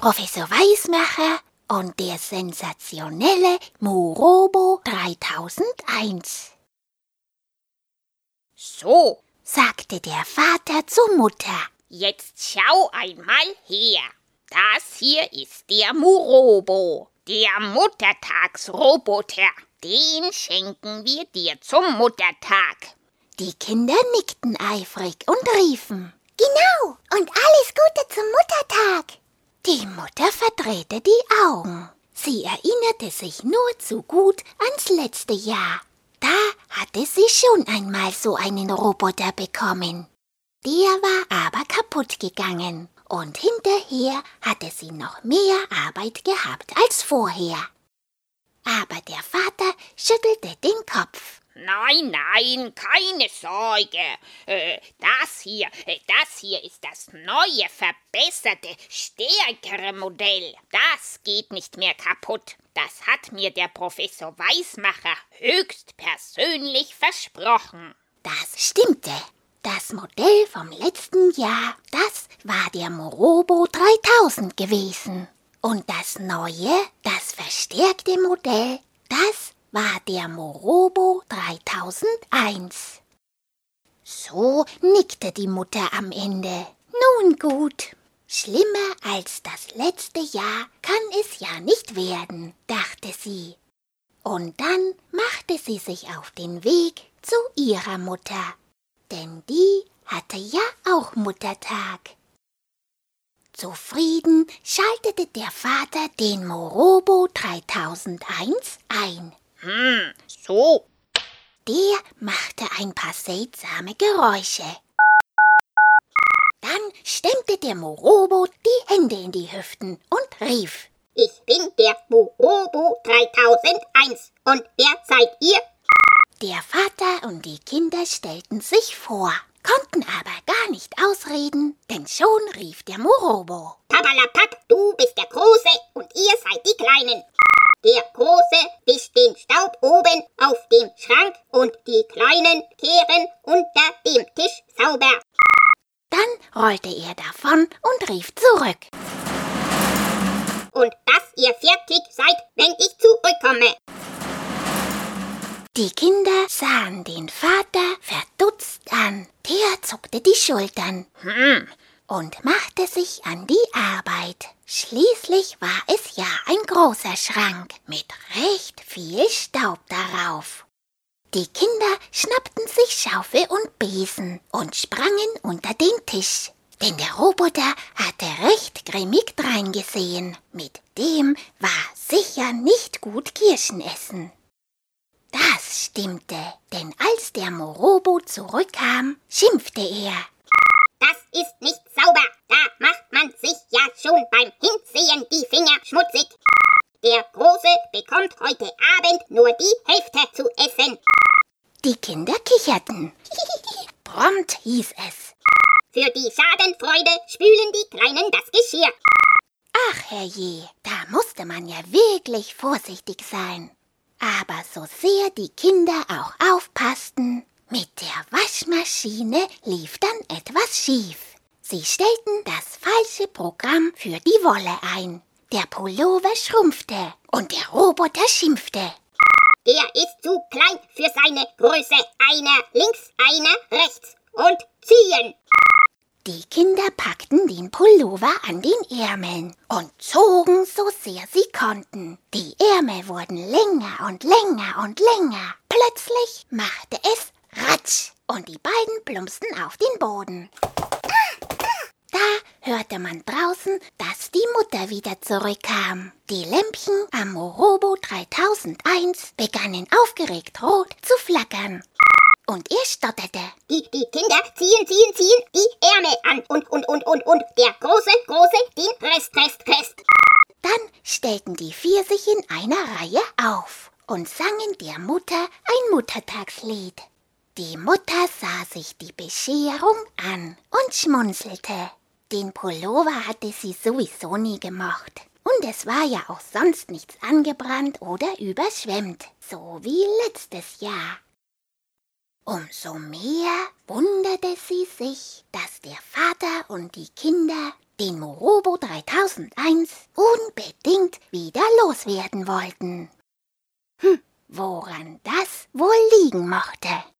Professor Weismacher und der sensationelle Morobo 3001. So, sagte der Vater zur Mutter. Jetzt schau einmal her. Das hier ist der Murobo, der Muttertagsroboter. Den schenken wir dir zum Muttertag. Die Kinder nickten eifrig und riefen. Genau, und alles Gute zum Muttertag. Mutter verdrehte die Augen. Sie erinnerte sich nur zu gut ans letzte Jahr. Da hatte sie schon einmal so einen Roboter bekommen. Der war aber kaputt gegangen und hinterher hatte sie noch mehr Arbeit gehabt als vorher. Aber der Vater schüttelte den Kopf. Nein, nein, keine Sorge. Äh, das hier, äh, das hier ist das neue, verbesserte, stärkere Modell. Das geht nicht mehr kaputt. Das hat mir der Professor Weismacher höchst persönlich versprochen. Das stimmte. Das Modell vom letzten Jahr, das war der Morobo 3000 gewesen. Und das neue, das verstärkte Modell, das war der Morobo 3001. So nickte die Mutter am Ende. Nun gut, schlimmer als das letzte Jahr kann es ja nicht werden, dachte sie. Und dann machte sie sich auf den Weg zu ihrer Mutter denn die hatte ja auch Muttertag. Zufrieden schaltete der Vater den Morobo 3001 ein. Hm, so. Der machte ein paar seltsame Geräusche. Dann stemmte der Morobo die Hände in die Hüften und rief: Ich bin der Morobo 3001 und wer seid ihr? Der Vater und die Kinder stellten sich vor, konnten aber gar nicht ausreden, denn schon rief der Morobo. Papalapap, du bist der Große und ihr seid die Kleinen. Der Große wischt den Staub oben auf dem Schrank und die Kleinen kehren unter dem Tisch sauber. Dann rollte er davon und rief zurück. Und dass ihr fertig seid, wenn ich zurückkomme. Die Kinder sahen den Vater verdutzt an. Der zuckte die Schultern Hm, und machte sich an die Arbeit. Schließlich war es ja ein großer Schrank mit recht viel Staub darauf. Die Kinder schnappten sich Schaufel und Besen und sprangen unter den Tisch. Denn der Roboter hatte recht grimmig dreingesehen. Mit dem war sicher nicht gut Kirschen essen. Das stimmte, denn als der Morobo zurückkam, schimpfte er. Ist nicht sauber. Da macht man sich ja schon beim Hinsehen die Finger schmutzig. Der Große bekommt heute Abend nur die Hälfte zu essen. Die Kinder kicherten. Prompt hieß es. Für die Schadenfreude spülen die Kleinen das Geschirr. Ach herrje, da musste man ja wirklich vorsichtig sein. Aber so sehr die Kinder auch aufpassten, mit der Waschmaschine lief dann etwas schief. Sie stellten das falsche Programm für die Wolle ein. Der Pullover schrumpfte und der Roboter schimpfte. Der ist zu klein für seine Größe. Einer links, einer rechts. Und ziehen. Die Kinder packten den Pullover an den Ärmeln und zogen so sehr sie konnten. Die Ärmel wurden länger und länger und länger. Plötzlich machte es Ratsch und die beiden plumpsten auf den Boden. Da hörte man draußen, dass die Mutter wieder zurückkam. Die Lämpchen am Morobo 3001 begannen aufgeregt rot zu flackern. Und er stotterte. Die, die Kinder ziehen, ziehen, ziehen die Ärmel an. Und, und, und, und, und der Große, Große den Rest, Rest, Rest. Dann stellten die vier sich in einer Reihe auf und sangen der Mutter ein Muttertagslied. Die Mutter sah sich die Bescherung an und schmunzelte. Den Pullover hatte sie sowieso nie gemocht. Und es war ja auch sonst nichts angebrannt oder überschwemmt, so wie letztes Jahr. Umso mehr wunderte sie sich, dass der Vater und die Kinder den Morobo 3001 unbedingt wieder loswerden wollten. Hm, woran das wohl liegen mochte?